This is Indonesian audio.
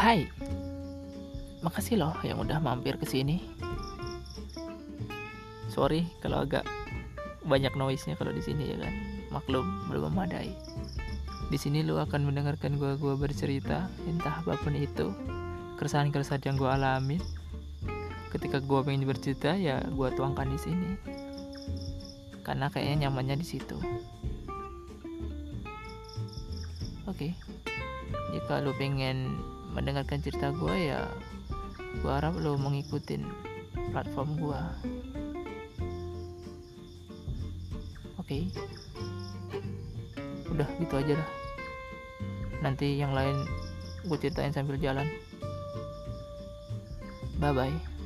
Hai, makasih loh yang udah mampir ke sini. Sorry kalau agak banyak noise-nya kalau di sini ya kan. Maklum belum memadai. Di sini lu akan mendengarkan gua gua bercerita entah apa pun itu keresahan-keresahan yang gua alamin. Ketika gua pengen bercerita ya gua tuangkan di sini. Karena kayaknya nyamannya di situ. Oke. Jika lu pengen mendengarkan cerita gua ya gua harap lu mengikutin platform gua. Oke. Udah gitu aja dah. Nanti yang lain gue ceritain sambil jalan. Bye bye.